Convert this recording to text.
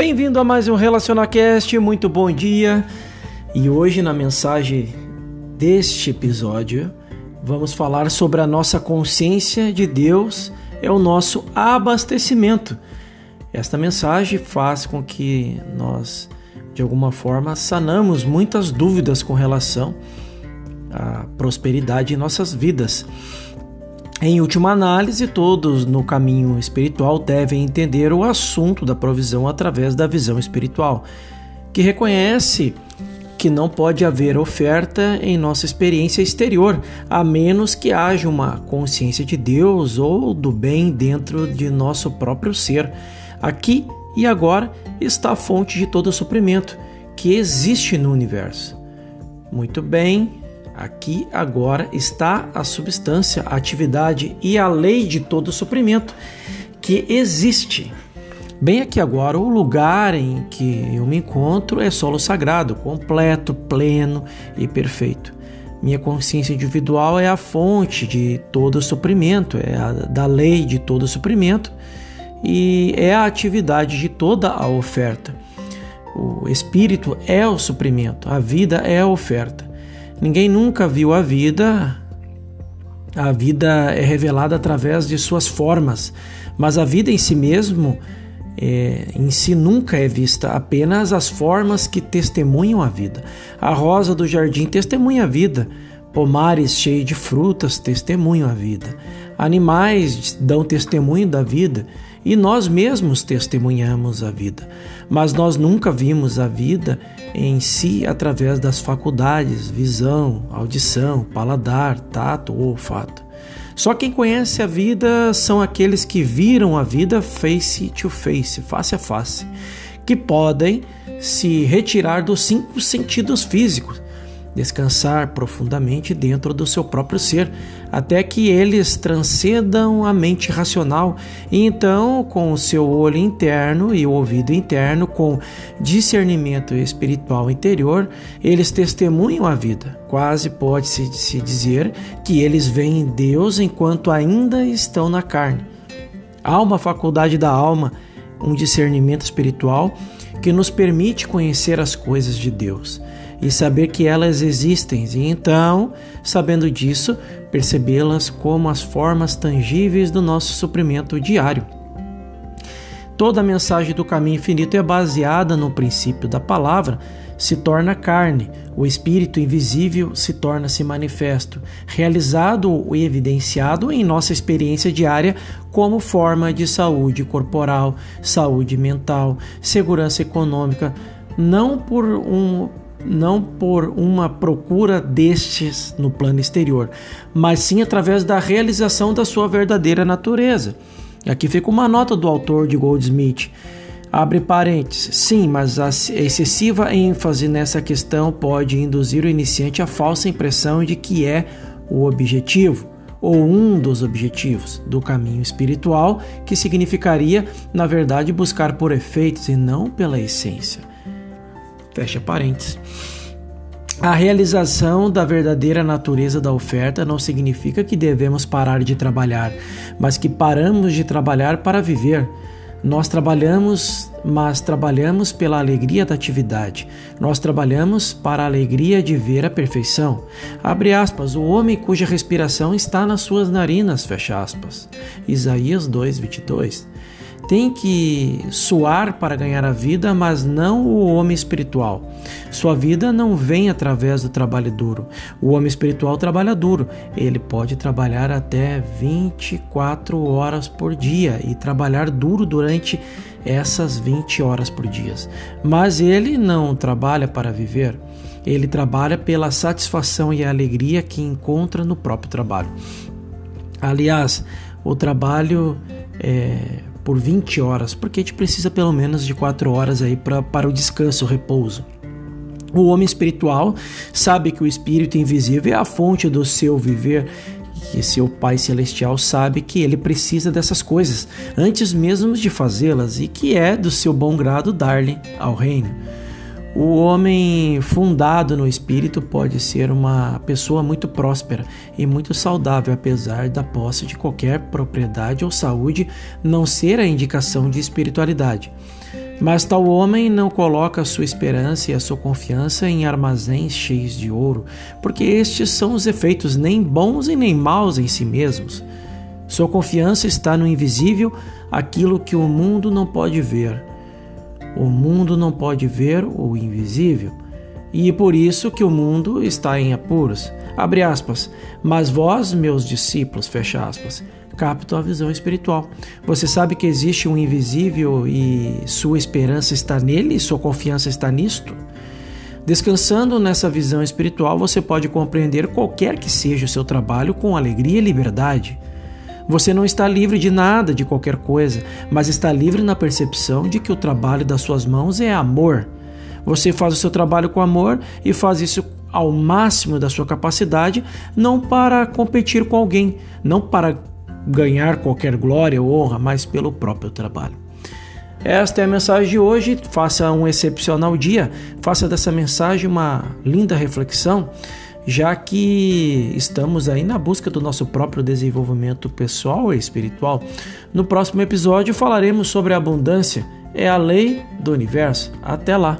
Bem-vindo a mais um RelacionaCast, muito bom dia. E hoje na mensagem deste episódio vamos falar sobre a nossa consciência de Deus é o nosso abastecimento. Esta mensagem faz com que nós de alguma forma sanamos muitas dúvidas com relação à prosperidade em nossas vidas. Em última análise, todos no caminho espiritual devem entender o assunto da provisão através da visão espiritual, que reconhece que não pode haver oferta em nossa experiência exterior, a menos que haja uma consciência de Deus ou do bem dentro de nosso próprio ser. Aqui e agora está a fonte de todo suprimento que existe no universo. Muito bem, Aqui agora está a substância, a atividade e a lei de todo suprimento que existe. Bem aqui agora, o lugar em que eu me encontro é solo sagrado, completo, pleno e perfeito. Minha consciência individual é a fonte de todo suprimento, é a da lei de todo suprimento e é a atividade de toda a oferta. O espírito é o suprimento, a vida é a oferta. Ninguém nunca viu a vida. A vida é revelada através de suas formas, mas a vida em si mesmo, é, em si nunca é vista, apenas as formas que testemunham a vida. A rosa do jardim testemunha a vida, pomares cheios de frutas testemunham a vida, animais dão testemunho da vida e nós mesmos testemunhamos a vida, mas nós nunca vimos a vida em si através das faculdades, visão, audição, paladar, tato ou olfato. Só quem conhece a vida são aqueles que viram a vida face to face, face a face, que podem se retirar dos cinco sentidos físicos descansar profundamente dentro do seu próprio ser, até que eles transcendam a mente racional e então, com o seu olho interno e o ouvido interno, com discernimento espiritual interior, eles testemunham a vida. Quase pode-se se dizer que eles veem Deus enquanto ainda estão na carne. Há uma faculdade da alma, um discernimento espiritual que nos permite conhecer as coisas de Deus e saber que elas existem, e então, sabendo disso, percebê-las como as formas tangíveis do nosso suprimento diário. Toda a mensagem do caminho infinito é baseada no princípio da palavra, se torna carne, o espírito invisível se torna-se manifesto, realizado e evidenciado em nossa experiência diária como forma de saúde corporal, saúde mental, segurança econômica, não por um não por uma procura destes no plano exterior, mas sim através da realização da sua verdadeira natureza. Aqui fica uma nota do autor de Goldsmith. Abre parênteses. Sim, mas a excessiva ênfase nessa questão pode induzir o iniciante à falsa impressão de que é o objetivo ou um dos objetivos do caminho espiritual, que significaria, na verdade, buscar por efeitos e não pela essência. Fecha parênteses. A realização da verdadeira natureza da oferta não significa que devemos parar de trabalhar, mas que paramos de trabalhar para viver. Nós trabalhamos, mas trabalhamos pela alegria da atividade. Nós trabalhamos para a alegria de ver a perfeição. Abre aspas, o homem cuja respiração está nas suas narinas, fecha aspas. Isaías 2, 22 tem que suar para ganhar a vida, mas não o homem espiritual. Sua vida não vem através do trabalho duro. O homem espiritual trabalha duro. Ele pode trabalhar até 24 horas por dia e trabalhar duro durante essas 20 horas por dia. Mas ele não trabalha para viver. Ele trabalha pela satisfação e alegria que encontra no próprio trabalho. Aliás, o trabalho é, por 20 horas, porque a gente precisa pelo menos de 4 horas aí pra, para o descanso, o repouso. O homem espiritual sabe que o espírito invisível é a fonte do seu viver que seu Pai Celestial sabe que ele precisa dessas coisas antes mesmo de fazê-las e que é do seu bom grado dar-lhe ao reino. O homem fundado no espírito pode ser uma pessoa muito próspera e muito saudável, apesar da posse de qualquer propriedade ou saúde não ser a indicação de espiritualidade. Mas tal homem não coloca sua esperança e a sua confiança em armazéns cheios de ouro, porque estes são os efeitos nem bons e nem maus em si mesmos. Sua confiança está no invisível, aquilo que o mundo não pode ver. O mundo não pode ver o invisível, e por isso que o mundo está em apuros. Abre aspas. Mas vós, meus discípulos, fecha aspas, captam a visão espiritual. Você sabe que existe um invisível e sua esperança está nele, sua confiança está nisto? Descansando nessa visão espiritual, você pode compreender qualquer que seja o seu trabalho com alegria e liberdade. Você não está livre de nada, de qualquer coisa, mas está livre na percepção de que o trabalho das suas mãos é amor. Você faz o seu trabalho com amor e faz isso ao máximo da sua capacidade, não para competir com alguém, não para ganhar qualquer glória ou honra, mas pelo próprio trabalho. Esta é a mensagem de hoje. Faça um excepcional dia. Faça dessa mensagem uma linda reflexão já que estamos aí na busca do nosso próprio desenvolvimento pessoal e espiritual. No próximo episódio falaremos sobre a abundância, é a lei do universo. Até lá!